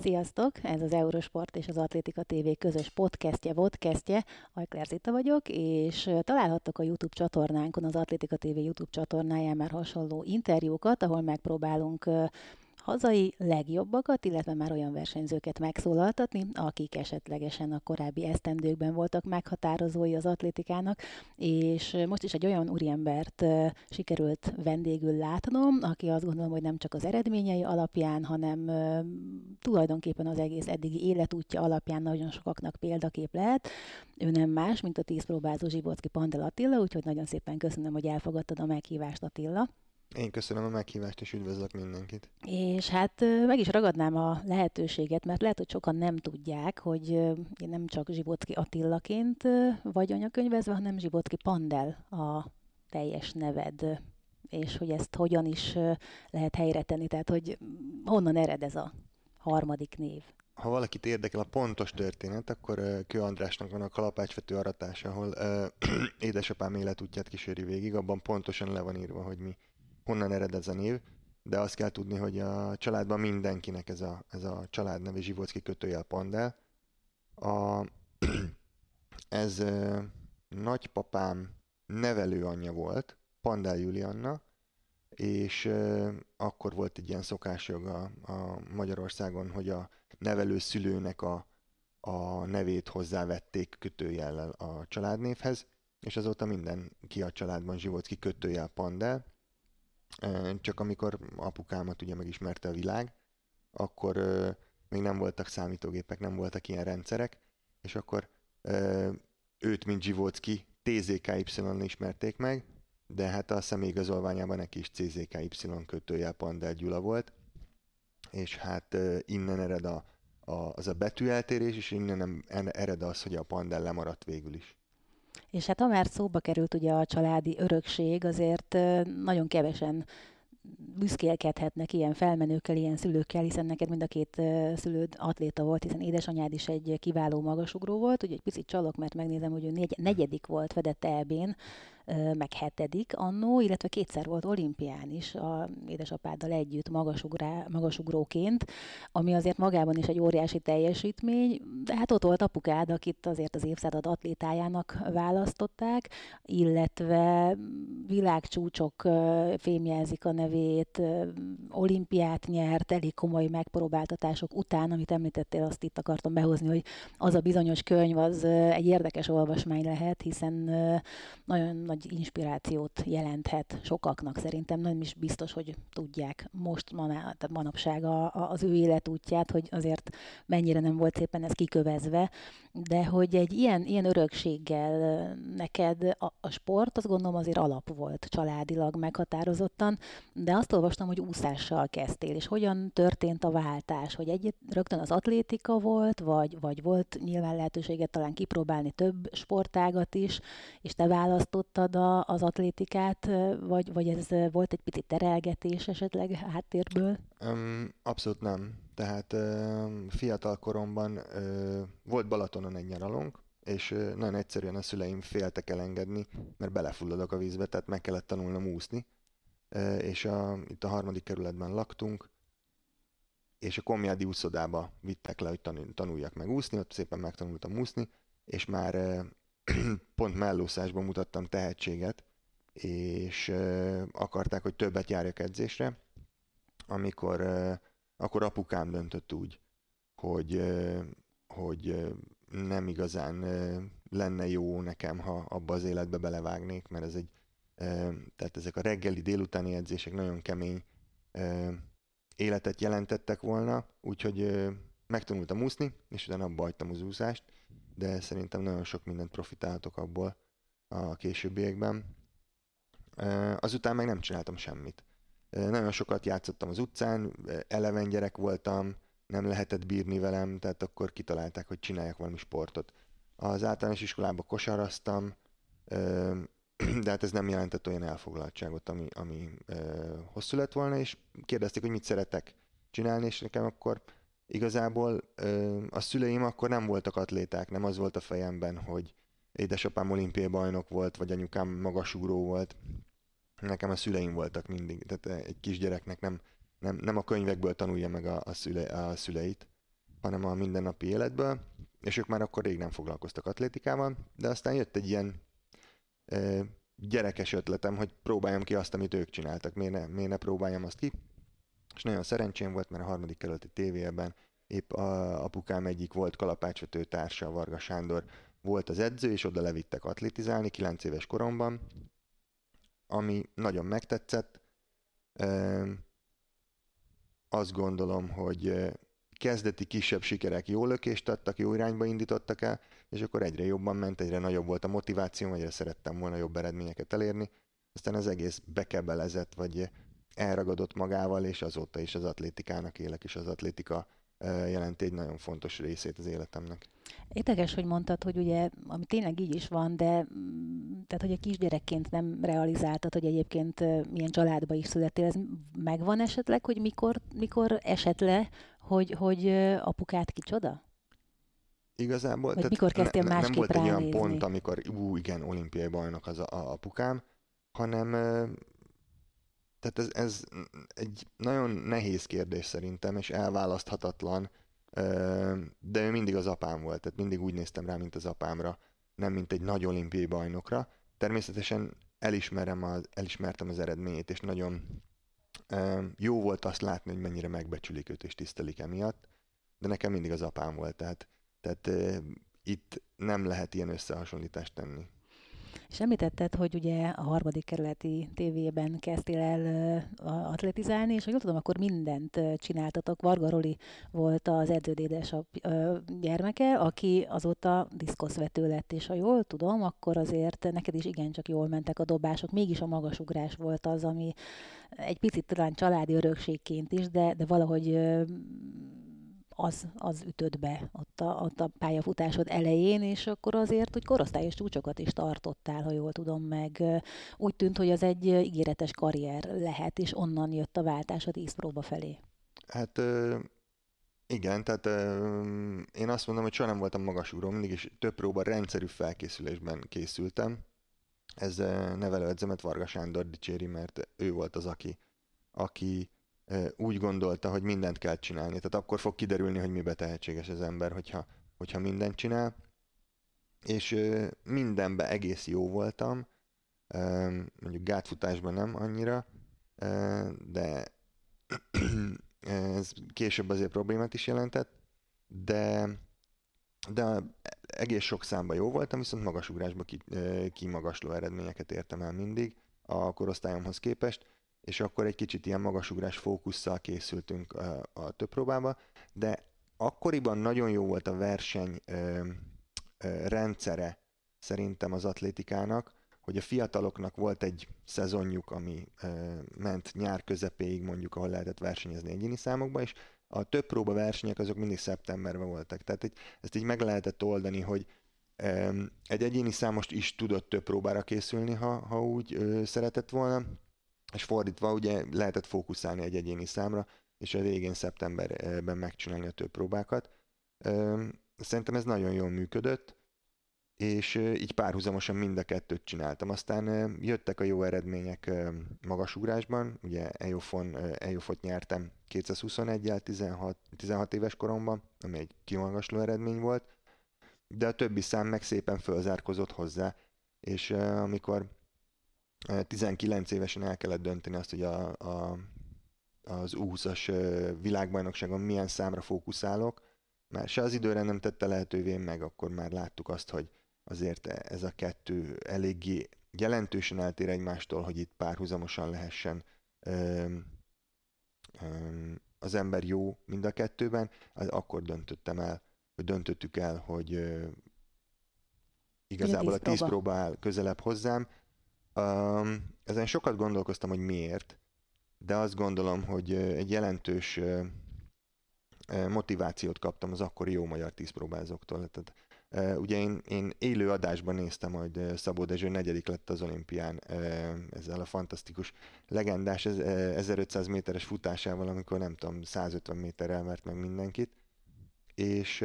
Sziasztok! Ez az Eurosport és az Atlétika TV közös podcastje, vodcastje. Ajkler Zita vagyok, és találhattok a YouTube csatornánkon, az Atlétika TV YouTube csatornáján már hasonló interjúkat, ahol megpróbálunk hazai legjobbakat, illetve már olyan versenyzőket megszólaltatni, akik esetlegesen a korábbi esztendőkben voltak meghatározói az atlétikának, és most is egy olyan úriembert sikerült vendégül látnom, aki azt gondolom, hogy nem csak az eredményei alapján, hanem tulajdonképpen az egész eddigi életútja alapján nagyon sokaknak példakép lehet. Ő nem más, mint a tíz próbázó Zsibocki Pandel Attila, úgyhogy nagyon szépen köszönöm, hogy elfogadtad a meghívást Attila. Én köszönöm a meghívást, és üdvözlök mindenkit. És hát meg is ragadnám a lehetőséget, mert lehet, hogy sokan nem tudják, hogy én nem csak Zsibocki Attillaként vagy anyakönyvezve, hanem Zsibocki Pandel a teljes neved, és hogy ezt hogyan is lehet helyre tenni, tehát hogy honnan ered ez a harmadik név. Ha valakit érdekel a pontos történet, akkor Kő Andrásnak van a kalapácsvető aratás, ahol uh, édesapám életútját kíséri végig, abban pontosan le van írva, hogy mi honnan ered ez a név, de azt kell tudni, hogy a családban mindenkinek ez a, ez a családneve Zsivocki kötőjel Pandel. A, ez ö, nagypapám nevelőanyja volt, Pandel Julianna, és akkor volt egy ilyen szokásjog a, a Magyarországon, hogy a nevelő szülőnek a, a nevét hozzávették kötőjellel a családnévhez, és azóta mindenki a családban Zsivocki kötőjel Pandel, csak amikor apukámat ugye megismerte a világ, akkor még nem voltak számítógépek, nem voltak ilyen rendszerek, és akkor őt, mint Zsivócki, TZKY-n ismerték meg, de hát a személyigazolványában neki is CZKY kötőjel Pandel Gyula volt, és hát innen ered a, a, az a betűeltérés, és innen ered az, hogy a Pandel lemaradt végül is. És hát ha már szóba került ugye a családi örökség, azért nagyon kevesen büszkélkedhetnek ilyen felmenőkkel, ilyen szülőkkel, hiszen neked mind a két szülőd atléta volt, hiszen édesanyád is egy kiváló magasugró volt. Ugye egy picit csalok, mert megnézem, hogy ő négy, negyedik volt vedett EB-n, meg hetedik annó, illetve kétszer volt olimpián is a édesapáddal együtt magasugrá, magasugróként, ami azért magában is egy óriási teljesítmény, de hát ott volt apukád, akit azért az évszázad atlétájának választották, illetve világcsúcsok fémjelzik a nevét, olimpiát nyert, elég komoly megpróbáltatások után, amit említettél, azt itt akartam behozni, hogy az a bizonyos könyv az egy érdekes olvasmány lehet, hiszen nagyon nagy inspirációt jelenthet sokaknak. Szerintem, nem is biztos, hogy tudják most tehát manapság a, a, az ő életútját, hogy azért mennyire nem volt szépen ez kikövezve, de hogy egy ilyen, ilyen örökséggel neked a, a sport, azt gondolom azért alap volt családilag meghatározottan, de azt olvastam, hogy úszással kezdtél, és hogyan történt a váltás, hogy egy rögtön az atlétika volt, vagy, vagy volt nyilván lehetőséget talán kipróbálni több sportágat is, és te választottad választottad a, az atlétikát, vagy, vagy ez volt egy picit terelgetés esetleg háttérből? Um, abszolút nem. Tehát um, fiatal koromban uh, volt Balatonon egy nyaralónk, és uh, nagyon egyszerűen a szüleim féltek elengedni, mert belefulladok a vízbe, tehát meg kellett tanulnom úszni. Uh, és a, itt a harmadik kerületben laktunk, és a Komjádi úszodába vittek le, hogy tanuljak meg úszni, ott szépen megtanultam úszni, és már pont mellúszásban mutattam tehetséget, és akarták, hogy többet járjak edzésre, amikor akkor apukám döntött úgy, hogy, hogy nem igazán lenne jó nekem, ha abba az életbe belevágnék, mert ez egy, tehát ezek a reggeli délutáni edzések nagyon kemény életet jelentettek volna, úgyhogy megtanultam úszni, és utána abba hagytam az úszást, de szerintem nagyon sok mindent profitáltok abból a későbbiekben. Azután meg nem csináltam semmit. Nagyon sokat játszottam az utcán, eleven gyerek voltam, nem lehetett bírni velem, tehát akkor kitalálták, hogy csináljak valami sportot. Az általános iskolában kosaraztam, de hát ez nem jelentett olyan elfoglaltságot, ami, ami hosszú lett volna, és kérdezték, hogy mit szeretek csinálni, és nekem akkor igazából a szüleim akkor nem voltak atléták, nem az volt a fejemben, hogy édesapám olimpiai bajnok volt, vagy anyukám magasugró volt. Nekem a szüleim voltak mindig, tehát egy kisgyereknek nem, nem, nem a könyvekből tanulja meg a, a, szüle, a szüleit, hanem a mindennapi életből, és ők már akkor rég nem foglalkoztak atlétikával, de aztán jött egy ilyen e, gyerekes ötletem, hogy próbáljam ki azt, amit ők csináltak, miért ne, miért ne próbáljam azt ki. És nagyon szerencsém volt, mert a harmadik kerületi tévében épp a apukám egyik volt kalapácsvető társa, Varga Sándor volt az edző, és oda levittek atlétizálni 9 éves koromban, ami nagyon megtetszett. Azt gondolom, hogy kezdeti kisebb sikerek jó lökést adtak, jó irányba indítottak el, és akkor egyre jobban ment, egyre nagyobb volt a motiváció, egyre szerettem volna jobb eredményeket elérni. Aztán az egész bekebelezett, vagy elragadott magával, és azóta is az atlétikának élek, és az atlétika jelenti egy nagyon fontos részét az életemnek. Érdekes, hogy mondtad, hogy ugye, ami tényleg így is van, de mm, tehát, hogy a kisgyerekként nem realizáltad, hogy egyébként milyen családba is születtél, ez megvan esetleg, hogy mikor, mikor esett le, hogy, hogy apukát kicsoda? Igazából, Vagy tehát mikor kezdtél ne, nem volt egy olyan pont, amikor, ú, igen, olimpiai bajnok az a, a apukám, hanem tehát ez, ez egy nagyon nehéz kérdés szerintem, és elválaszthatatlan, de ő mindig az apám volt, tehát mindig úgy néztem rá, mint az apámra, nem mint egy nagy olimpiai bajnokra. Természetesen elismerem az, elismertem az eredményét, és nagyon jó volt azt látni, hogy mennyire megbecsülik őt és tisztelik emiatt, de nekem mindig az apám volt, tehát, tehát itt nem lehet ilyen összehasonlítást tenni. És említetted, hogy ugye a harmadik kerületi tévében kezdtél el atletizálni, és ha jól tudom, akkor mindent csináltatok. Varga Roli volt az edződédes a gyermeke, aki azóta diszkoszvető lett, és ha jól tudom, akkor azért neked is igencsak jól mentek a dobások. Mégis a magasugrás volt az, ami egy picit talán családi örökségként is, de, de valahogy az, az ütött be ott a, ott a pályafutásod elején, és akkor azért, hogy korosztályos csúcsokat is tartottál, ha jól tudom meg. Úgy tűnt, hogy az egy ígéretes karrier lehet, és onnan jött a váltás a tíz próba felé. Hát igen, tehát én azt mondom, hogy soha nem voltam magasugró, mindig is több próba rendszerű felkészülésben készültem. Ez nevelőedzemet Varga Sándor dicséri, mert ő volt az, aki, aki úgy gondolta, hogy mindent kell csinálni. Tehát akkor fog kiderülni, hogy mibe tehetséges az ember, hogyha, hogyha mindent csinál. És mindenben egész jó voltam, mondjuk gátfutásban nem annyira, de ez később azért problémát is jelentett, de, de egész sok számban jó voltam, viszont magasugrásban kimagasló eredményeket értem el mindig a korosztályomhoz képest, és akkor egy kicsit ilyen magasugrás fókusszal készültünk a, a több próbába, de akkoriban nagyon jó volt a verseny ö, rendszere szerintem az atlétikának, hogy a fiataloknak volt egy szezonjuk, ami ment nyár közepéig mondjuk, ahol lehetett versenyezni egyéni számokba, és a több próba versenyek azok mindig szeptemberben voltak. Tehát így, ezt így meg lehetett oldani, hogy egy egyéni számost is tudott több próbára készülni, ha, ha úgy szeretett volna, és fordítva ugye lehetett fókuszálni egy egyéni számra, és a végén szeptemberben megcsinálni a több próbákat. Szerintem ez nagyon jól működött, és így párhuzamosan mind a kettőt csináltam. Aztán jöttek a jó eredmények magasugrásban, ugye EOFon, EOFot nyertem 221-jel 16, 16 éves koromban, ami egy kimagasló eredmény volt, de a többi szám meg szépen fölzárkozott hozzá, és amikor 19 évesen el kellett dönteni azt, hogy a, a, az U20-as világbajnokságon milyen számra fókuszálok, mert se az időre nem tette lehetővé meg, akkor már láttuk azt, hogy azért ez a kettő eléggé jelentősen eltér egymástól, hogy itt párhuzamosan lehessen öm, öm, az ember jó mind a kettőben, az akkor döntöttem el, hogy döntöttük el, hogy ö, igazából a tíz próba áll közelebb hozzám, Um, ezen sokat gondolkoztam, hogy miért, de azt gondolom, hogy egy jelentős motivációt kaptam az akkori jó magyar tízpróbázóktól. Tehát, ugye én, én élő adásban néztem, hogy Szabó Dezső negyedik lett az olimpián ezzel a fantasztikus legendás 1500 méteres futásával, amikor nem tudom, 150 méterrel mert meg mindenkit, és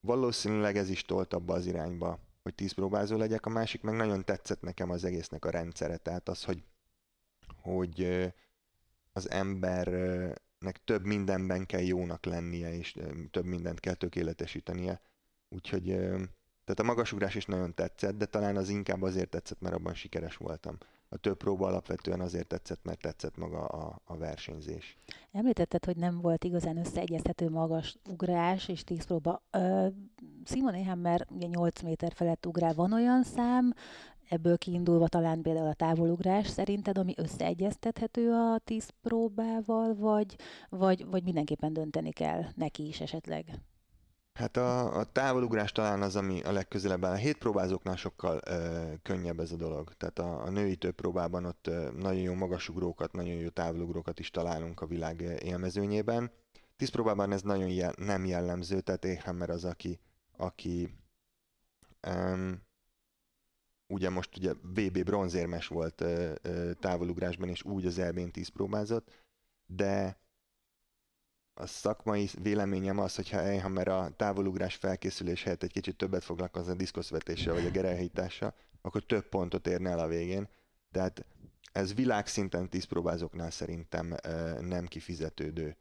valószínűleg ez is tolt abba az irányba, hogy tíz próbázó legyek, a másik meg nagyon tetszett nekem az egésznek a rendszere, tehát az, hogy, hogy az embernek nek több mindenben kell jónak lennie, és több mindent kell tökéletesítenie. Úgyhogy tehát a magasugrás is nagyon tetszett, de talán az inkább azért tetszett, mert abban sikeres voltam. A több próba alapvetően azért tetszett, mert tetszett maga a, a versenyzés. Említetted, hogy nem volt igazán összeegyeztető magas ugrás és tíz próba. Simon Hammer ugye 8 méter felett ugrál. Van olyan szám, ebből kiindulva talán például a távolugrás szerinted, ami összeegyeztethető a tíz próbával, vagy, vagy, vagy mindenképpen dönteni kell neki is esetleg? Hát a, a távolugrás talán az, ami a legközelebb áll. A hét próbázóknál sokkal ö, könnyebb ez a dolog. Tehát a, a női több próbában ott ö, nagyon jó magasugrókat, nagyon jó távolugrókat is találunk a világ élmezőnyében. Tíz próbában ez nagyon jel, nem jellemző, tehát Éhammer az, aki, aki um, ugye most ugye VB bronzérmes volt ö, ö, távolugrásban, és úgy az elbén 10 próbázott, de a szakmai véleményem az, hogyha Eihammer a távolugrás felkészülés helyett egy kicsit többet foglalkozna a diszkoszvetéssel vagy a gerelhítással, akkor több pontot érne el a végén. Tehát ez világszinten tíz próbázóknál szerintem nem kifizetődő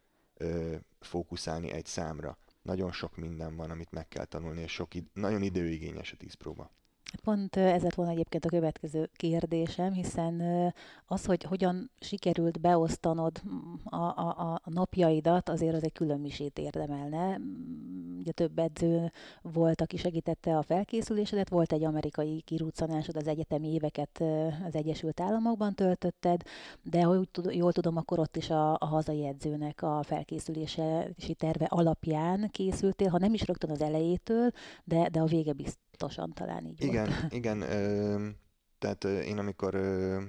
fókuszálni egy számra. Nagyon sok minden van, amit meg kell tanulni, és sok id- nagyon időigényes a tíz próba. Pont ez lett volna egyébként a következő kérdésem, hiszen az, hogy hogyan sikerült beosztanod a, a, a napjaidat, azért az egy külön misét érdemelne. Ugye több edző volt, aki segítette a felkészülésedet, volt egy amerikai kiruccanásod, az egyetemi éveket az Egyesült Államokban töltötted, de ha jól tudom, akkor ott is a, a hazai edzőnek a felkészülési terve alapján készültél, ha nem is rögtön az elejétől, de, de a vége bizt, Tosan talán így igen, volt. Igen, ö, tehát én amikor ö,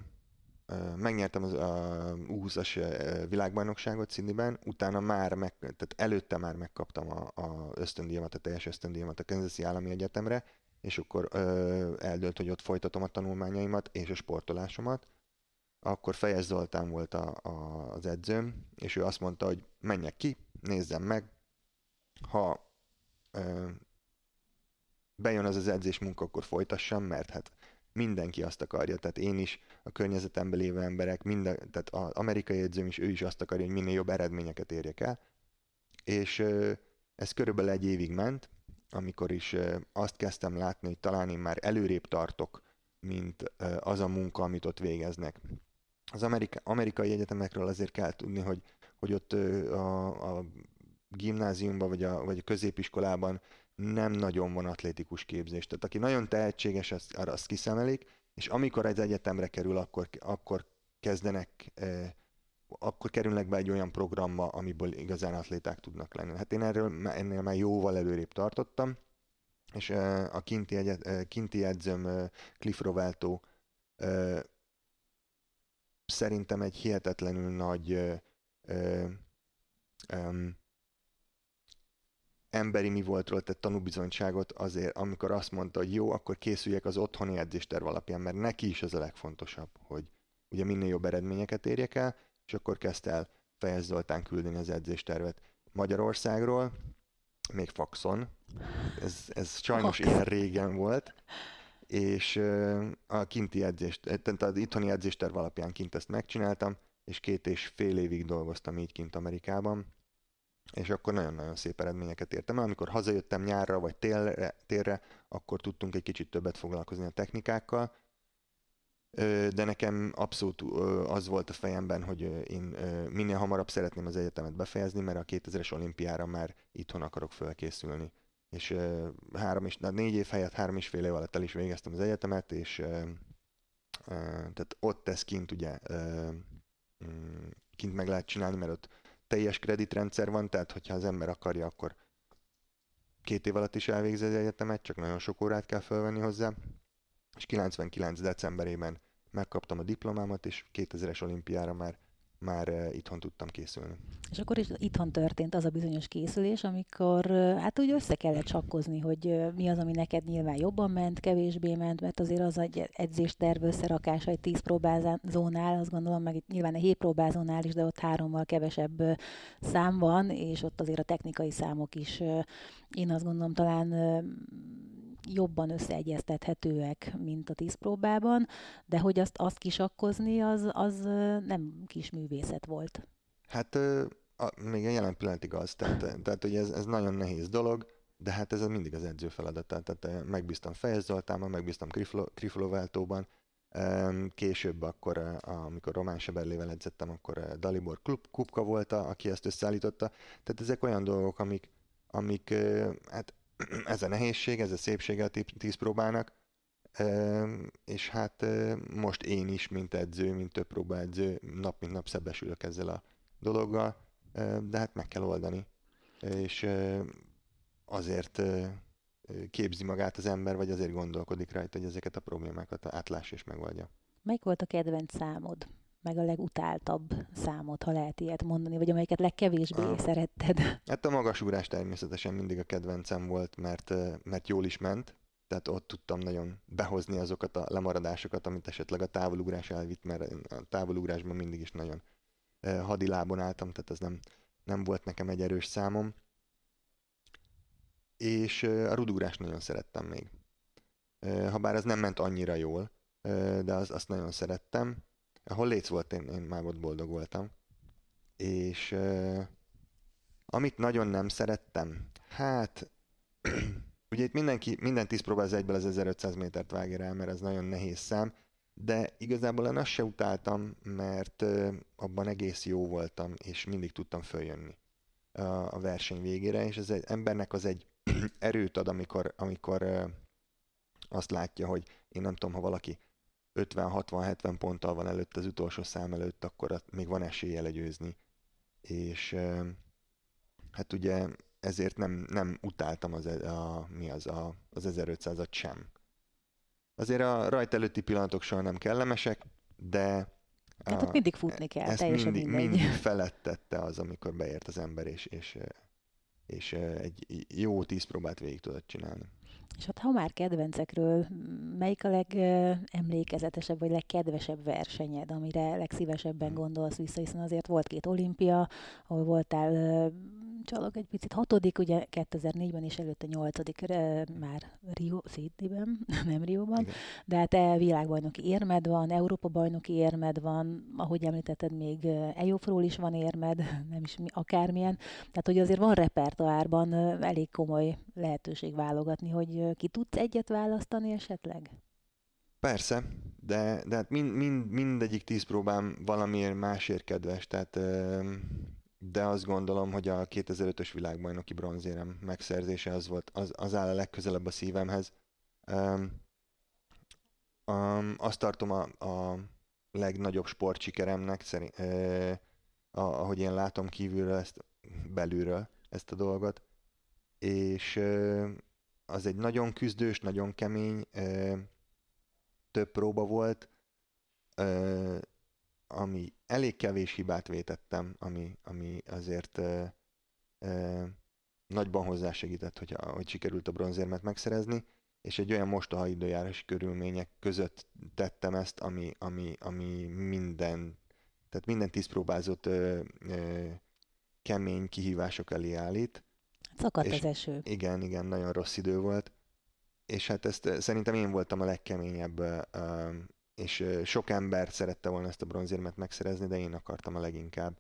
megnyertem az a U20-as világbajnokságot Sydneyben, utána már, meg, tehát előtte már megkaptam a, a ösztöndíjamat, a teljes ösztöndíjamat a Kansas Állami Egyetemre, és akkor ö, eldőlt, hogy ott folytatom a tanulmányaimat és a sportolásomat. Akkor Fejes Zoltán volt a, a, az edzőm, és ő azt mondta, hogy menjek ki, nézzem meg, ha ö, bejön az az edzés munka, akkor folytassam, mert hát mindenki azt akarja, tehát én is, a környezetemben lévő emberek, minden, tehát az amerikai edzőm is, ő is azt akarja, hogy minél jobb eredményeket érjek el. És ez körülbelül egy évig ment, amikor is azt kezdtem látni, hogy talán én már előrébb tartok, mint az a munka, amit ott végeznek. Az Amerika, amerikai egyetemekről azért kell tudni, hogy, hogy ott a, a gimnáziumban vagy a, vagy a középiskolában nem nagyon van atlétikus képzés. Tehát aki nagyon tehetséges, azt, azt kiszemelik, és amikor egy egyetemre kerül, akkor, akkor kezdenek, eh, akkor kerülnek be egy olyan programba, amiből igazán atléták tudnak lenni. Hát én erről ennél már jóval előrébb tartottam, és eh, a kinti, egyet, eh, kinti edzőm eh, Cliff Rovelto eh, szerintem egy hihetetlenül nagy eh, eh, emberi mi voltról tett tanúbizonyságot azért, amikor azt mondta, hogy jó, akkor készüljek az otthoni edzésterv alapján, mert neki is az a legfontosabb, hogy ugye minél jobb eredményeket érjek el, és akkor kezdte el Fejez Zoltán küldeni az edzéstervet Magyarországról, még faxon, ez, ez sajnos ilyen régen volt, és a kinti edzést, tehát az itthoni edzésterv alapján kint ezt megcsináltam, és két és fél évig dolgoztam így kint Amerikában, és akkor nagyon-nagyon szép eredményeket értem el. Amikor hazajöttem nyárra vagy télre, télre, akkor tudtunk egy kicsit többet foglalkozni a technikákkal, de nekem abszolút az volt a fejemben, hogy én minél hamarabb szeretném az egyetemet befejezni, mert a 2000-es olimpiára már itthon akarok felkészülni. És három és, négy év helyett három és fél év alatt el is végeztem az egyetemet, és tehát ott tesz kint ugye kint meg lehet csinálni, mert ott teljes kreditrendszer van, tehát hogyha az ember akarja, akkor két év alatt is elvégzi az egyetemet, csak nagyon sok órát kell felvenni hozzá. És 99. decemberében megkaptam a diplomámat, és 2000-es olimpiára már már uh, itthon tudtam készülni. És akkor is itthon történt az a bizonyos készülés, amikor uh, hát úgy össze kellett csakkozni, hogy uh, mi az, ami neked nyilván jobban ment, kevésbé ment, mert azért az egy edzésterv összerakása egy tíz próbázónál, azt gondolom, meg itt nyilván egy hét próbázónál is, de ott hárommal kevesebb szám van, és ott azért a technikai számok is, én azt gondolom, talán jobban összeegyeztethetőek, mint a tíz próbában, de hogy azt, azt kisakkozni, az, az nem kis művészet volt. Hát a, még a jelen pillanatig az, tehát, tehát hogy ez, ez nagyon nehéz dolog, de hát ez mindig az edző feladata, tehát megbíztam Fejez Zoltánban, megbíztam Kriflováltóban, Később akkor, amikor Román Seberlével edzettem, akkor Dalibor Kupka volt, aki ezt összeállította. Tehát ezek olyan dolgok, amik, amik hát ez a nehézség, ez a szépsége a tíz próbának, és hát most én is, mint edző, mint több próbaedző, nap mint nap szebesülök ezzel a dologgal, de hát meg kell oldani. És azért képzi magát az ember, vagy azért gondolkodik rajta, hogy ezeket a problémákat átlás és megoldja. Melyik volt a kedvenc számod? Meg a legutáltabb számot, ha lehet ilyet mondani, vagy amelyiket legkevésbé ah. szeretted? Hát a magasugrás természetesen mindig a kedvencem volt, mert, mert jól is ment, tehát ott tudtam nagyon behozni azokat a lemaradásokat, amit esetleg a távolugrás elvitt, mert a távolugrásban mindig is nagyon hadilábon álltam, tehát ez nem, nem volt nekem egy erős számom és a rudugrást nagyon szerettem még. Habár ez nem ment annyira jól, de az, azt nagyon szerettem. Ahol léc volt, én, én már ott boldog voltam. És amit nagyon nem szerettem, hát ugye itt mindenki, minden tíz próbál az egyből az 1500 métert vágja rá, mert ez nagyon nehéz szám, de igazából én azt se utáltam, mert abban egész jó voltam, és mindig tudtam följönni a verseny végére, és ez egy embernek az egy erőt ad, amikor, amikor azt látja, hogy én nem tudom, ha valaki 50-60-70 ponttal van előtt az utolsó szám előtt, akkor még van esélye legyőzni. És hát ugye ezért nem, nem utáltam az, e, a, mi az, a, az 1500-at sem. Azért a rajt előtti pillanatok soha nem kellemesek, de tehát ott mindig futni kell, ezt teljesen mindig, mindig felettette az, amikor beért az ember, és, és és egy jó tíz próbát végig tudod csinálni. És hát ha már kedvencekről, melyik a legemlékezetesebb vagy legkedvesebb versenyed, amire legszívesebben hmm. gondolsz vissza, hiszen azért volt két olimpia, ahol voltál csalok egy picit. Hatodik, ugye 2004-ben és előtte nyolcadik már Rio, Sydneyben, nem Rióban, Igen. de hát e világbajnoki érmed van, Európa bajnoki érmed van, ahogy említetted, még EOF-ról is van érmed, nem is mi, akármilyen. Tehát, hogy azért van repertoárban elég komoly lehetőség válogatni, hogy ki tudsz egyet választani esetleg? Persze, de, de hát mind, mind, mindegyik tíz próbám valamiért másért kedves, tehát de azt gondolom, hogy a 2005-ös világbajnoki bronzérem megszerzése az volt, az, az áll a legközelebb a szívemhez. Um, um, azt tartom a, a legnagyobb sportsikeremnek, szerint, uh, ahogy én látom kívülről ezt, belülről ezt a dolgot, és uh, az egy nagyon küzdős, nagyon kemény, uh, több próba volt, uh, ami elég kevés hibát vétettem, ami, ami azért ö, ö, nagyban hozzásegített, hogy, hogy sikerült a bronzérmet megszerezni, és egy olyan mostoha időjárási körülmények között tettem ezt, ami, ami, ami minden, tehát minden tízpróbázott ö, ö, kemény kihívások elé állít. Szakadt az eső. Igen, igen, nagyon rossz idő volt. És hát ezt szerintem én voltam a legkeményebb és sok ember szerette volna ezt a bronzérmet megszerezni, de én akartam a leginkább.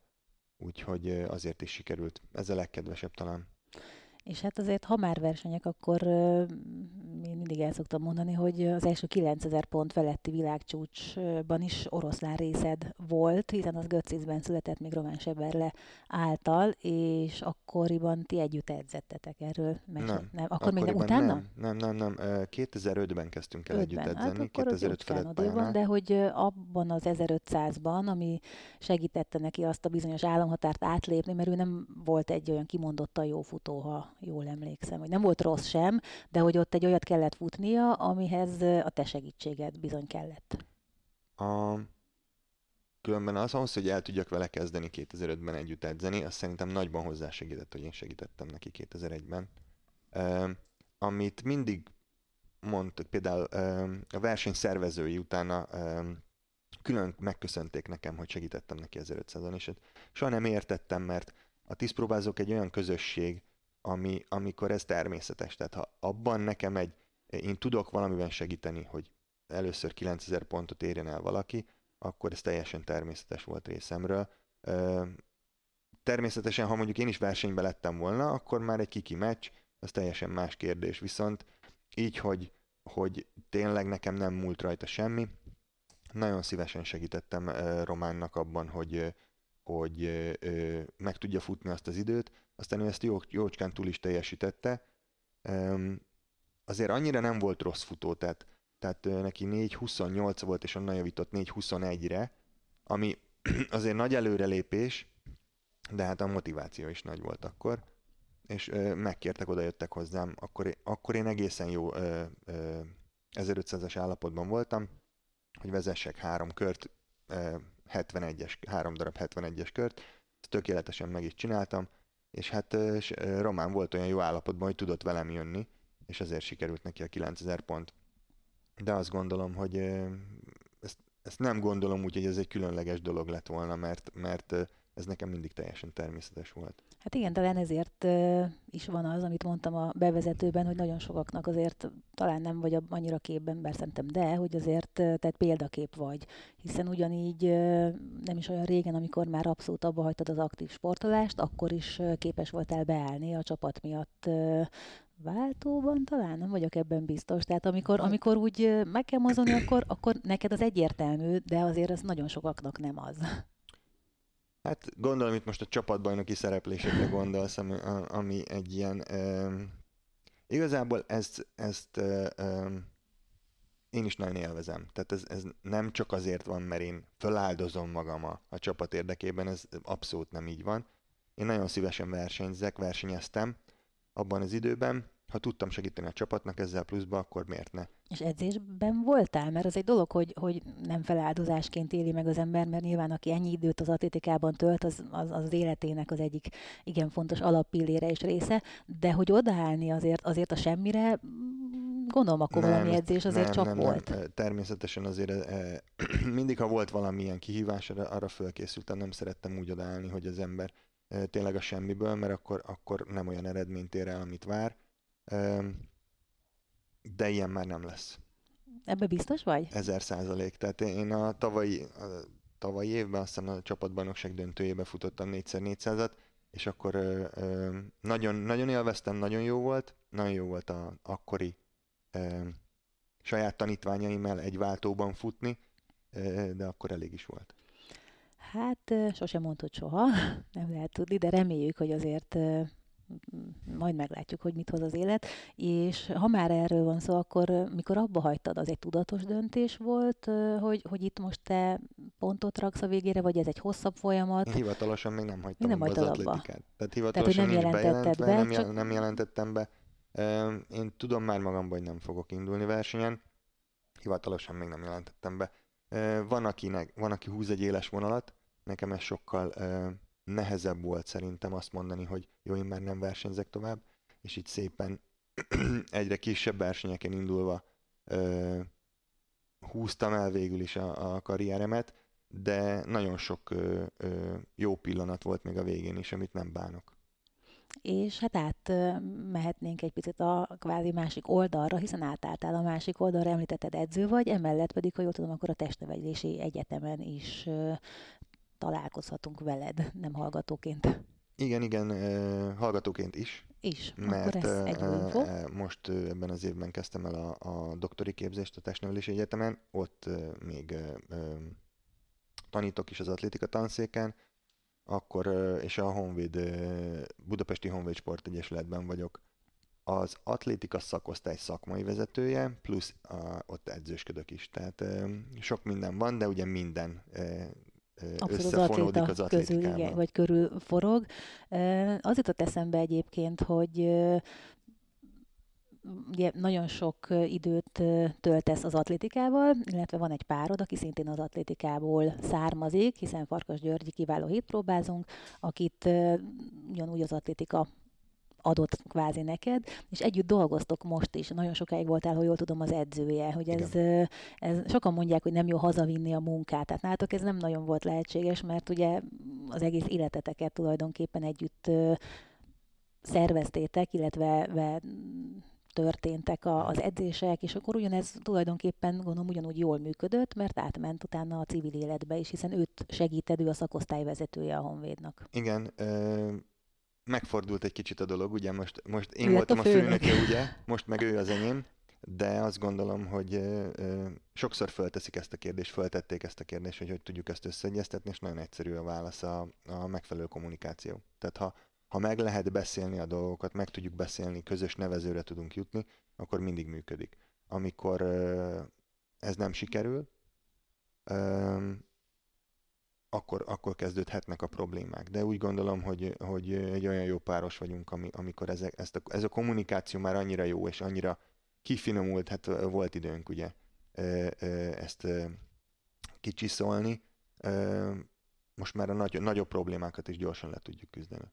Úgyhogy azért is sikerült. Ez a legkedvesebb talán. És hát azért, ha már versenyek, akkor én mindig el szoktam mondani, hogy az első 9000 pont feletti világcsúcsban is oroszlán részed volt, hiszen az Götzisben született még Román Seberle által, és akkoriban ti együtt edzettetek erről. Meg nem, nem. Akkor még nem utána? Nem, nem, nem, nem. 2005-ben kezdtünk el 5-ben. együtt edzeni, hát 2005 felett van, De hogy abban az 1500-ban, ami segítette neki azt a bizonyos államhatárt átlépni, mert ő nem volt egy olyan kimondottan jó futó, ha jól emlékszem, hogy nem volt rossz sem, de hogy ott egy olyat kellett futnia, amihez a te segítséged bizony kellett. A... Különben az ahhoz, hogy el tudjak vele kezdeni 2005-ben együtt edzeni, az szerintem nagyban hozzásegített, hogy én segítettem neki 2001-ben. Uh, amit mindig mondtak, például uh, a verseny szervezői utána uh, külön megköszönték nekem, hogy segítettem neki 1500-on, és soha nem értettem, mert a tízpróbázók egy olyan közösség, ami, amikor ez természetes. Tehát ha abban nekem egy, én tudok valamiben segíteni, hogy először 9000 pontot érjen el valaki, akkor ez teljesen természetes volt részemről. természetesen, ha mondjuk én is versenybe lettem volna, akkor már egy kiki meccs, az teljesen más kérdés. Viszont így, hogy, hogy tényleg nekem nem múlt rajta semmi, nagyon szívesen segítettem Románnak abban, hogy, hogy meg tudja futni azt az időt, aztán ő ezt jó, jócskán túl is teljesítette. Azért annyira nem volt rossz futó, tehát, tehát neki 4.28 volt, és onnan javított 4.21-re, ami azért nagy előrelépés, de hát a motiváció is nagy volt akkor, és ö, megkértek, oda jöttek hozzám, akkor, akkor én egészen jó ö, ö, 1500-as állapotban voltam, hogy vezessek három kört, ö, 71-es, három darab 71-es kört, tökéletesen meg is csináltam, és hát ö, Román volt olyan jó állapotban, hogy tudott velem jönni, és ezért sikerült neki a 9000 pont. De azt gondolom, hogy ezt, ezt nem gondolom úgy, hogy ez egy különleges dolog lett volna, mert, mert ez nekem mindig teljesen természetes volt. Hát igen, talán ezért is van az, amit mondtam a bevezetőben, hogy nagyon sokaknak azért talán nem vagy annyira képben, bár szerintem de, hogy azért tehát példakép vagy. Hiszen ugyanígy nem is olyan régen, amikor már abszolút abba hagytad az aktív sportolást, akkor is képes voltál beállni a csapat miatt váltóban talán, nem vagyok ebben biztos. Tehát amikor, hát- amikor úgy meg kell mozdulni, akkor, akkor neked az egyértelmű, de azért ez nagyon sokaknak nem az. Hát gondolom itt most a csapatbajnoki szereplésekre gondolsz, ami, ami egy ilyen... Um, igazából ezt, ezt um, én is nagyon élvezem. Tehát ez, ez nem csak azért van, mert én föláldozom magam a, a csapat érdekében, ez abszolút nem így van. Én nagyon szívesen versenyzek, versenyeztem abban az időben, ha tudtam segíteni a csapatnak ezzel pluszba, akkor miért ne? És edzésben voltál? Mert az egy dolog, hogy, hogy nem feláldozásként éli meg az ember, mert nyilván aki ennyi időt az atlétikában tölt, az, az, az életének az egyik igen fontos alappillére és része, de hogy odaállni azért, azért a semmire, gondolom akkor nem, valami edzés azért nem, csak nem, volt. Nem. Természetesen azért e, mindig, ha volt valamilyen kihívás, arra, arra fölkészültem, nem szerettem úgy odaállni, hogy az ember e, tényleg a semmiből, mert akkor, akkor nem olyan eredményt ér el, amit vár de ilyen már nem lesz. Ebbe biztos vagy? Ezer százalék. Tehát én a tavalyi, a tavalyi évben azt hiszem a csapatbajnokság döntőjébe futottam 4x400-at, és akkor ö, ö, nagyon, nagyon élveztem, nagyon jó volt, nagyon jó volt a akkori ö, saját tanítványaimmal egy váltóban futni, ö, de akkor elég is volt. Hát sosem mondtad soha, nem lehet tudni, de reméljük, hogy azért majd meglátjuk, hogy mit hoz az élet. És ha már erről van szó, akkor mikor abba hagytad, az egy tudatos döntés volt, hogy, hogy itt most te pontot raksz a végére, vagy ez egy hosszabb folyamat? Én hivatalosan még nem hagytam nem az atlétikát. Tehát hivatalosan Tehát, hogy nem jelentetted be, nem, csak... nem jelentettem be. Én tudom már magamban, hogy nem fogok indulni versenyen. Hivatalosan még nem jelentettem be. Van, akinek, van aki húz egy éles vonalat, nekem ez sokkal nehezebb volt szerintem azt mondani, hogy jó, én már nem versenyzek tovább, és így szépen egyre kisebb versenyeken indulva ö, húztam el végül is a, a karrieremet, de nagyon sok ö, ö, jó pillanat volt még a végén is, amit nem bánok. És hát át mehetnénk egy picit a kvázi másik oldalra, hiszen átálltál a másik oldalra, említetted edző vagy, emellett pedig, ha jól tudom, akkor a testnevelési egyetemen is találkozhatunk veled, nem hallgatóként. Igen, igen, hallgatóként is. Is, mert akkor ez egy info. most ebben az évben kezdtem el a, a doktori képzést a Testnevelési Egyetemen, ott még tanítok is az atlétika tanszéken, akkor, és a Honvéd, Budapesti Honvéd Sportegyesületben vagyok az atlétika szakosztály szakmai vezetője, plusz a, ott edzősködök is. Tehát sok minden van, de ugye minden Abszolút összefonódik az, az közül, igen, vagy körül forog. Az jutott eszembe egyébként, hogy ugye nagyon sok időt töltesz az atlétikával, illetve van egy párod, aki szintén az atlétikából származik, hiszen Farkas Györgyi kiváló hitpróbázunk, akit ugyanúgy az atlétika adott kvázi neked, és együtt dolgoztok most is. Nagyon sokáig voltál, hogy jól tudom, az edzője, hogy ez, ez sokan mondják, hogy nem jó hazavinni a munkát. Tehát nálatok ez nem nagyon volt lehetséges, mert ugye az egész életeteket tulajdonképpen együtt szerveztétek, illetve történtek a, az edzések, és akkor ugyanez tulajdonképpen gondolom ugyanúgy jól működött, mert átment utána a civil életbe is, hiszen őt segíted, ő a szakosztály vezetője a Honvédnak. Igen, megfordult egy kicsit a dolog, ugye most, most én voltam a, főnöke, ugye, most meg ő az enyém, de azt gondolom, hogy ö, ö, sokszor fölteszik ezt a kérdést, föltették ezt a kérdést, hogy hogy tudjuk ezt összeegyeztetni, és nagyon egyszerű a válasz a, a megfelelő kommunikáció. Tehát ha, ha meg lehet beszélni a dolgokat, meg tudjuk beszélni, közös nevezőre tudunk jutni, akkor mindig működik. Amikor ö, ez nem sikerül, akkor, akkor kezdődhetnek a problémák. De úgy gondolom, hogy, hogy egy olyan jó páros vagyunk, ami, amikor ezek, ezt a, ez a kommunikáció már annyira jó, és annyira kifinomult, hát volt időnk ugye ezt kicsiszolni, most már a nagy, nagyobb problémákat is gyorsan le tudjuk küzdeni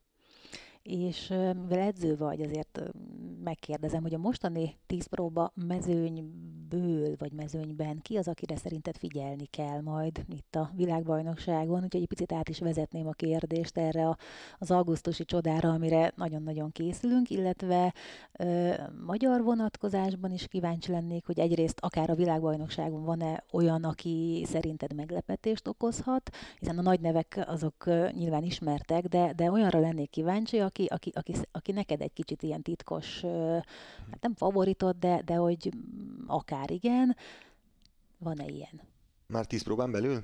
és mivel edző vagy, azért megkérdezem, hogy a mostani tíz próba mezőnyből, vagy mezőnyben ki az, akire szerinted figyelni kell majd itt a világbajnokságon, úgyhogy egy picit át is vezetném a kérdést erre a, az augusztusi csodára, amire nagyon-nagyon készülünk, illetve ö, magyar vonatkozásban is kíváncsi lennék, hogy egyrészt akár a világbajnokságon van-e olyan, aki szerinted meglepetést okozhat, hiszen a nagy nevek azok nyilván ismertek, de, de olyanra lennék kíváncsi, aki, aki, aki, aki neked egy kicsit ilyen titkos, hát nem favoritot, de, de hogy akár igen, van-e ilyen? Már tíz próbán belül?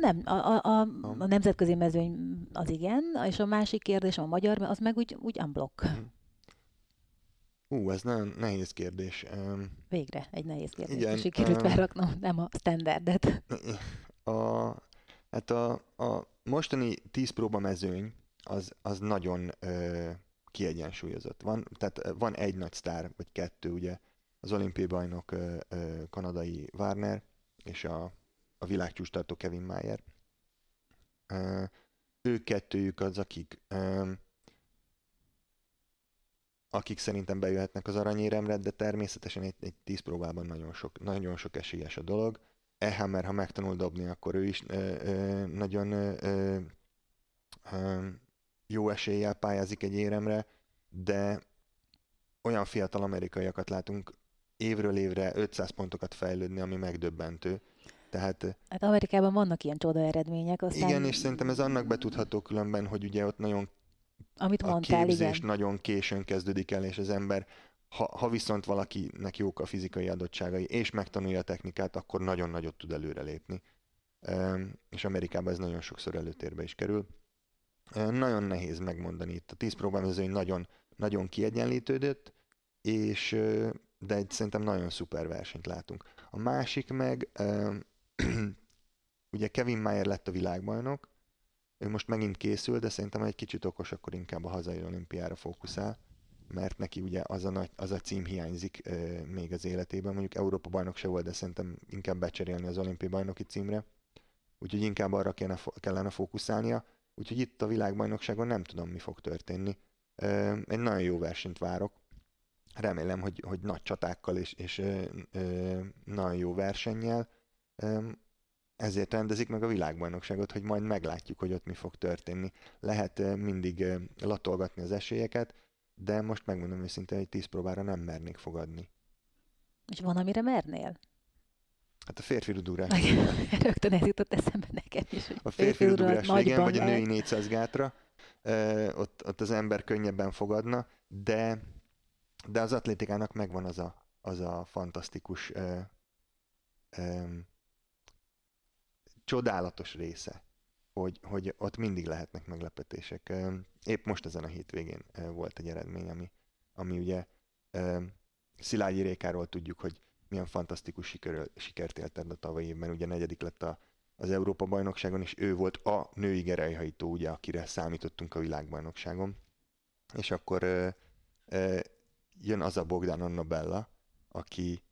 Nem, a, a, a, a nemzetközi mezőny az igen, és a másik kérdés, a magyar, az meg úgy, úgy unblock. Mhm. Ú, ez nagyon nehéz kérdés. Végre egy nehéz kérdés. Igen, sikerült um, felraknom, nem a standardet. A, hát a, a mostani tíz próba mezőny, az, az nagyon ö, kiegyensúlyozott. Van, tehát van egy nagy sztár, vagy kettő, ugye, az olimpiai bajnok ö, ö, kanadai Warner, és a, a világcsústartó Kevin Mayer. Ők kettőjük az, akik ö, akik szerintem bejöhetnek az aranyéremre, de természetesen egy, egy tíz próbában nagyon sok, nagyon sok esélyes a dolog. Ehammer, ha megtanul dobni, akkor ő is ö, ö, nagyon ö, ö, jó eséllyel pályázik egy éremre, de olyan fiatal amerikaiakat látunk évről évre 500 pontokat fejlődni, ami megdöbbentő. Tehát, hát Amerikában vannak ilyen csoda eredmények. Aztán... Igen, és szerintem ez annak betudható különben, hogy ugye ott nagyon Amit a mondtál, képzés igen. nagyon későn kezdődik el, és az ember, ha, ha viszont valakinek jók a fizikai adottságai, és megtanulja a technikát, akkor nagyon nagyot tud előrelépni. És Amerikában ez nagyon sokszor előtérbe is kerül. Nagyon nehéz megmondani itt. A 10 próbálmezőny nagyon, nagyon kiegyenlítődött, és de egy szerintem nagyon szuper versenyt látunk. A másik meg, ugye Kevin Mayer lett a világbajnok, ő most megint készül, de szerintem egy kicsit okos, akkor inkább a hazai olimpiára fókuszál, mert neki ugye az a, nagy, az a cím hiányzik euh, még az életében. Mondjuk Európa bajnok se volt, de szerintem inkább becserélni az olimpiai bajnoki címre. Úgyhogy inkább arra kellene, kellene fókuszálnia. Úgyhogy itt a világbajnokságon nem tudom, mi fog történni. Egy nagyon jó versenyt várok. Remélem, hogy, hogy nagy csatákkal és, és nagyon jó versennyel. Ezért rendezik meg a világbajnokságot, hogy majd meglátjuk, hogy ott mi fog történni. Lehet mindig latolgatni az esélyeket, de most megmondom őszintén, hogy tíz próbára nem mernék fogadni. És van, amire mernél? Hát a férfi rudúrás. Rögtön ez jutott eszembe nekem is. A férfi rudúrás igen, vagy a női 400 gátra. Ott, ott az ember könnyebben fogadna, de, de az atlétikának megvan az a, az a fantasztikus uh, um, csodálatos része, hogy, hogy ott mindig lehetnek meglepetések. Épp most ezen a hétvégén volt egy eredmény, ami, ami ugye Szilágyi Rékáról tudjuk, hogy milyen fantasztikus siker, sikert élt a tavalyi évben, ugye negyedik lett a, az Európa bajnokságon, és ő volt a női gerejhajtó, ugye, akire számítottunk a világbajnokságon. És akkor ö, ö, jön az a Bogdan Anna aki,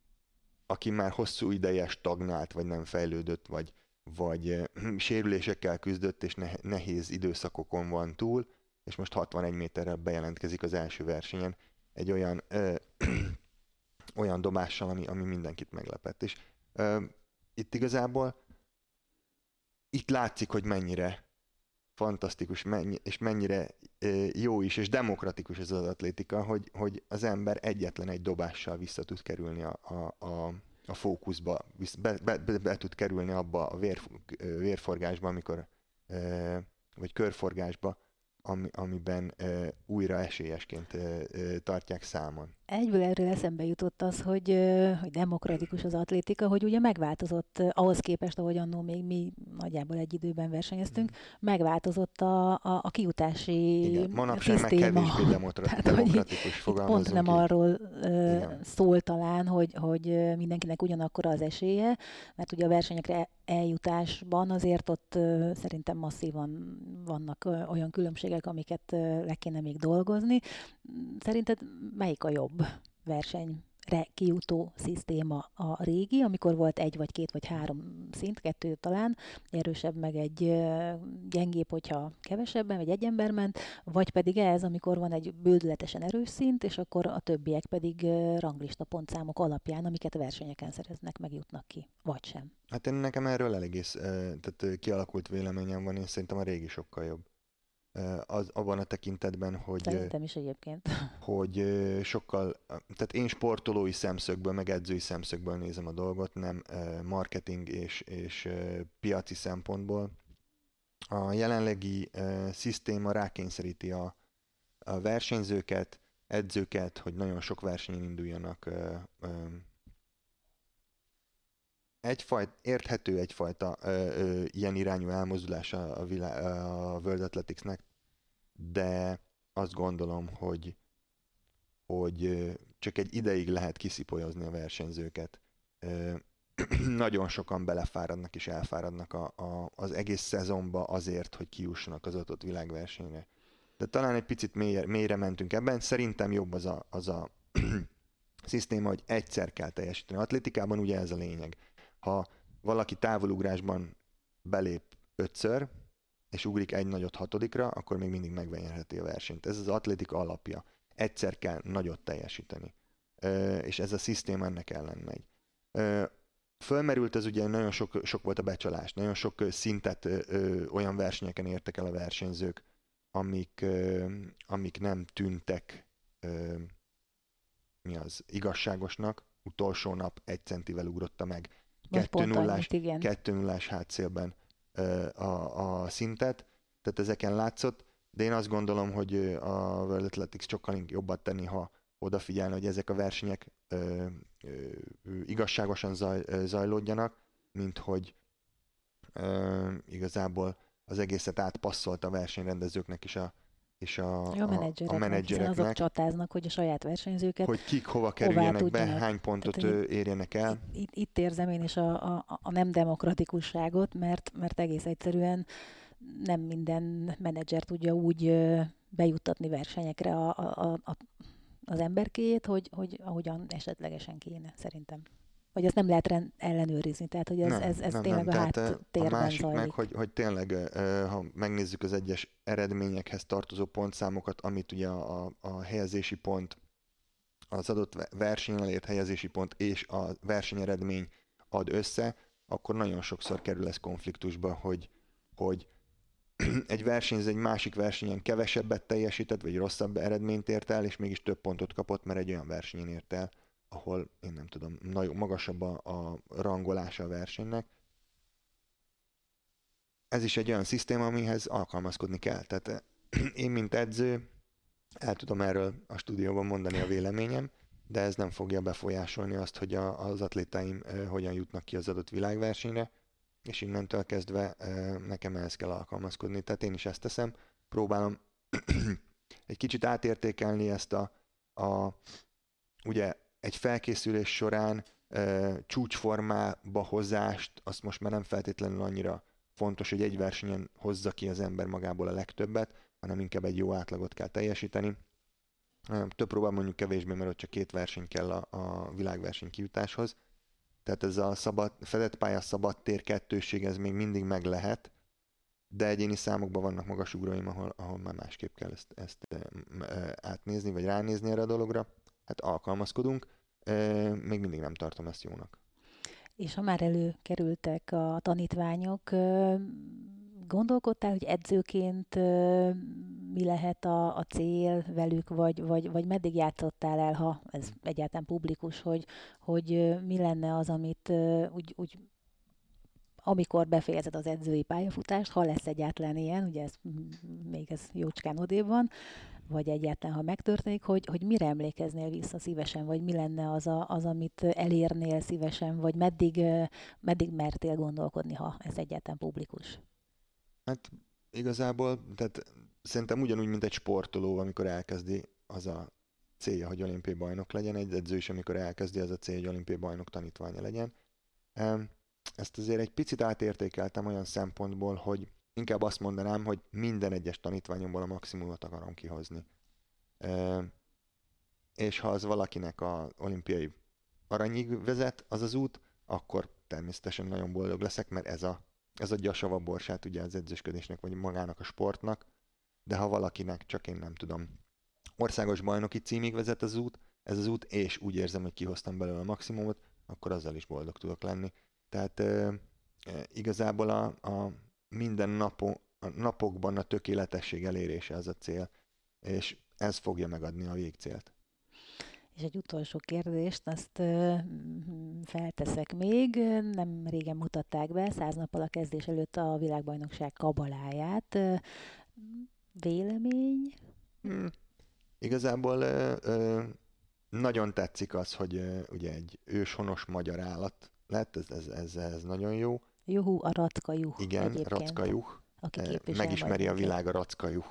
aki már hosszú ideje stagnált, vagy nem fejlődött, vagy, vagy sérülésekkel küzdött, és ne, nehéz időszakokon van túl, és most 61 méterrel bejelentkezik az első versenyen. Egy olyan ö, olyan dobással, ami, ami mindenkit meglepett. És ö, itt igazából itt látszik, hogy mennyire fantasztikus, mennyi, és mennyire jó is, és demokratikus ez az atlétika, hogy, hogy az ember egyetlen egy dobással vissza tud kerülni a, a, a, a fókuszba, be, be, be, be tud kerülni abba a vér, vérforgásba, amikor, vagy körforgásba, ami, amiben újra esélyesként tartják számon. Egyből erről eszembe jutott az, hogy, hogy demokratikus az atlétika, hogy ugye megváltozott ahhoz képest, ahogy annó még mi nagyjából egy időben versenyeztünk, mm. megváltozott a, a, a kiutási Igen, manapság meg kevésbé Tehát, demokratikus Pont nem ki. arról uh, szól talán, hogy, hogy mindenkinek ugyanakkor az esélye, mert ugye a versenyekre eljutásban azért ott szerintem masszívan vannak olyan különbségek, amiket le kéne még dolgozni. Szerinted melyik a jobb verseny re kijutó szisztéma a régi, amikor volt egy vagy két vagy három szint, kettő talán, erősebb meg egy gyengébb, hogyha kevesebben, vagy egy ember ment, vagy pedig ez, amikor van egy bődületesen erős szint, és akkor a többiek pedig ranglista pontszámok alapján, amiket a versenyeken szereznek, megjutnak ki, vagy sem. Hát én nekem erről elég tehát kialakult véleményem van, én szerintem a régi sokkal jobb az, abban a tekintetben, hogy... Szerintem is egyébként. Hogy sokkal, tehát én sportolói szemszögből, meg edzői szemszögből nézem a dolgot, nem marketing és, és piaci szempontból. A jelenlegi szisztéma rákényszeríti a, a versenyzőket, edzőket, hogy nagyon sok versenyen induljanak egyfajta, érthető egyfajta ö, ö, ilyen irányú elmozdulás a, a, vilá, a World Athleticsnek, de azt gondolom, hogy, hogy csak egy ideig lehet kiszipolyozni a versenyzőket. Ö, nagyon sokan belefáradnak és elfáradnak a, a, az egész szezonba azért, hogy kiussanak az adott világversenyre. De talán egy picit mélyre, mélyre mentünk ebben. Szerintem jobb az a, az a szisztéma, hogy egyszer kell teljesíteni. Atlétikában ugye ez a lényeg ha valaki távolugrásban belép ötször, és ugrik egy nagyot hatodikra, akkor még mindig megvenyerheti a versenyt. Ez az atlétika alapja. Egyszer kell nagyot teljesíteni. És ez a szisztém ennek ellen megy. Fölmerült ez ugye, nagyon sok, sok volt a becsalás, nagyon sok szintet olyan versenyeken értek el a versenyzők, amik, amik nem tűntek mi az, igazságosnak. Utolsó nap egy centivel ugrotta meg 2 nullás, 2 nullás hátszélben a, a szintet, tehát ezeken látszott, de én azt gondolom, hogy a World Athletics sokkal jobbat tenni, ha odafigyelne, hogy ezek a versenyek ö, ö, igazságosan zaj, zajlódjanak, mint hogy ö, igazából az egészet átpasszolt a versenyrendezőknek is a, és a, a, menedzsereknek, a menedzsereknek. azok csatáznak, hogy a saját versenyzőket Hogy kik hova kerüljenek be, hány pontot Tehát, érjenek el. Itt, itt érzem én is a, a, a nem demokratikusságot, mert, mert egész egyszerűen nem minden menedzser tudja úgy bejuttatni versenyekre a, a, a, az emberkéjét, hogy, hogy ahogyan esetlegesen kéne, szerintem vagy azt nem lehet rend, ellenőrizni, tehát hogy ez, nem, ez, ez nem, tényleg nem. a háttérben A másik zajlik. meg, hogy, hogy tényleg, ha megnézzük az egyes eredményekhez tartozó pontszámokat, amit ugye a, a, a helyezési pont, az adott versenyen elért helyezési pont és a versenyeredmény ad össze, akkor nagyon sokszor kerül ez konfliktusba, hogy, hogy egy versenyző egy másik versenyen kevesebbet teljesített, vagy rosszabb eredményt ért el, és mégis több pontot kapott, mert egy olyan versenyen ért el, ahol én nem tudom, nagyon magasabb a, a rangolása a versenynek. Ez is egy olyan szisztéma, amihez alkalmazkodni kell. Tehát eh, én, mint edző, el tudom erről a stúdióban mondani a véleményem, de ez nem fogja befolyásolni azt, hogy a, az atlétáim e, hogyan jutnak ki az adott világversenyre, és innentől kezdve e, nekem ehhez kell alkalmazkodni. Tehát én is ezt teszem, próbálom egy kicsit átértékelni ezt a, a ugye egy felkészülés során e, csúcsformába hozást, azt most már nem feltétlenül annyira fontos, hogy egy versenyen hozza ki az ember magából a legtöbbet, hanem inkább egy jó átlagot kell teljesíteni. Több próbál mondjuk kevésbé, mert ott csak két verseny kell a, a világverseny kijutáshoz. Tehát ez a szabad, fedett pálya szabad tér kettőség, ez még mindig meg lehet, de egyéni számokban vannak magas ugróim, ahol, ahol már másképp kell ezt, ezt átnézni, vagy ránézni erre a dologra hát alkalmazkodunk, még mindig nem tartom ezt jónak. És ha már előkerültek a tanítványok, gondolkodtál, hogy edzőként mi lehet a, a cél velük, vagy, vagy, vagy meddig játszottál el, ha ez egyáltalán publikus, hogy, hogy mi lenne az, amit úgy, úgy amikor befejezed az edzői pályafutást, ha lesz egyáltalán ilyen, ugye ez még ez jócskán odébb van, vagy egyáltalán, ha megtörténik, hogy, hogy mire emlékeznél vissza szívesen, vagy mi lenne az, a, az, amit elérnél szívesen, vagy meddig, meddig mertél gondolkodni, ha ez egyáltalán publikus? Hát igazából, tehát szerintem ugyanúgy, mint egy sportoló, amikor elkezdi, az a célja, hogy olimpiai bajnok legyen, egy edző is, amikor elkezdi, az a célja, hogy olimpiai bajnok tanítványa legyen. Ezt azért egy picit átértékeltem olyan szempontból, hogy inkább azt mondanám, hogy minden egyes tanítványomból a maximumot akarom kihozni. És ha az valakinek a olimpiai aranyig vezet, az az út, akkor természetesen nagyon boldog leszek, mert ez, a, ez a savaborsát ugye az edzősködésnek, vagy magának a sportnak, de ha valakinek csak én nem tudom, országos bajnoki címig vezet az út, ez az út, és úgy érzem, hogy kihoztam belőle a maximumot, akkor azzal is boldog tudok lenni. Tehát e, e, igazából a, a minden napo, a napokban a tökéletesség elérése az a cél, és ez fogja megadni a végcélt. És egy utolsó kérdést, azt felteszek még. Nem régen mutatták be, száz nappal a kezdés előtt a világbajnokság kabaláját. Vélemény? Hmm. Igazából ö, ö, nagyon tetszik az, hogy ö, ugye egy őshonos magyar állat lett, ez, ez, ez, ez nagyon jó. Juhu, a racka juh. Igen, egyébként, racka juh. Aki Megismeri a világ a racka juh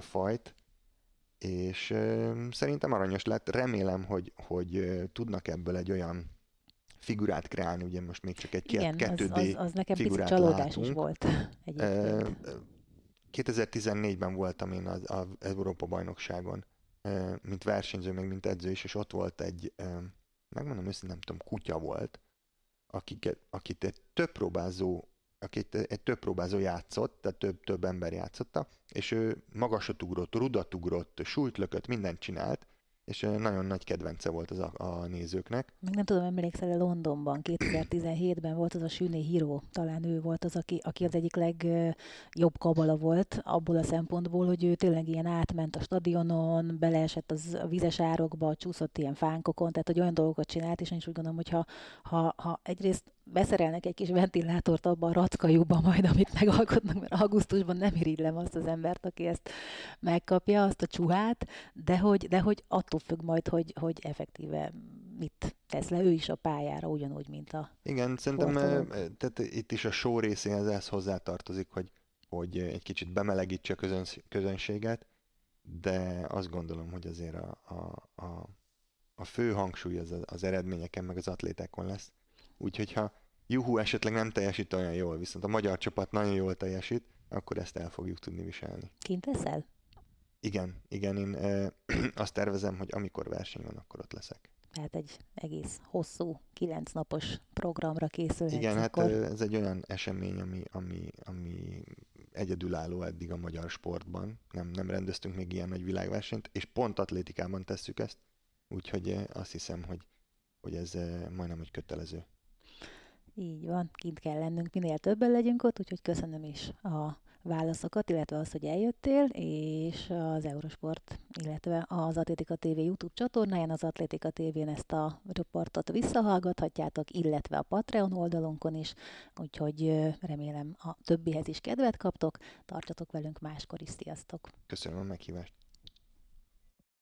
fajt és ö, szerintem aranyos lett. Remélem, hogy, hogy tudnak ebből egy olyan figurát kreálni, ugye most még csak egy Igen, 2D az, az, az nekem figurát csalódás látunk. is volt egyébként. 2014-ben voltam én az, az Európa bajnokságon, mint versenyző, meg mint edző is, és ott volt egy, megmondom őszintén, nem tudom, kutya volt, akiket, akit egy több próbázó akit egy több próbázó játszott, tehát több, több ember játszotta, és ő magasat ugrott, rudat ugrott, súlyt lökött, mindent csinált, és nagyon nagy kedvence volt az a, a nézőknek. Meg nem tudom, emlékszel Londonban, 2017-ben volt az a Süné Hiro, talán ő volt az, aki, aki az egyik legjobb kabala volt abból a szempontból, hogy ő tényleg ilyen átment a stadionon, beleesett az a vizes árokba, csúszott ilyen fánkokon, tehát hogy olyan dolgokat csinált, és én is úgy gondolom, hogy ha, ha, ha egyrészt beszerelnek egy kis ventilátort abban a rackajúban majd, amit megalkotnak, mert augusztusban nem irigylem azt az embert, aki ezt megkapja, azt a csuhát, de hogy, de hogy attól függ majd, hogy, hogy effektíve mit tesz le ő is a pályára, ugyanúgy, mint a Igen, szerintem tehát itt is a show részéhez ez hozzátartozik, hogy, hogy egy kicsit bemelegítse a közön, közönséget, de azt gondolom, hogy azért a, a, a, a fő hangsúly az, az eredményeken, meg az atlétákon lesz. Úgyhogy ha Juhu esetleg nem teljesít olyan jól, viszont a magyar csapat nagyon jól teljesít, akkor ezt el fogjuk tudni viselni. Kint leszel? Igen, igen, én e, azt tervezem, hogy amikor verseny van, akkor ott leszek. Tehát egy egész hosszú, kilenc napos programra készülhetsz. Igen, hát akkor... hát ez egy olyan esemény, ami, ami, ami egyedülálló eddig a magyar sportban. Nem, nem rendeztünk még ilyen nagy világversenyt, és pont atlétikában tesszük ezt, úgyhogy azt hiszem, hogy, hogy ez majdnem egy kötelező. Így van, kint kell lennünk, minél többen legyünk ott, úgyhogy köszönöm is a válaszokat, illetve az, hogy eljöttél, és az Eurosport, illetve az Atlétika TV YouTube csatornáján, az Atlétika TV-n ezt a riportot visszahallgathatjátok, illetve a Patreon oldalunkon is, úgyhogy remélem a többihez is kedvet kaptok, tartsatok velünk máskor is, sziasztok! Köszönöm a meghívást!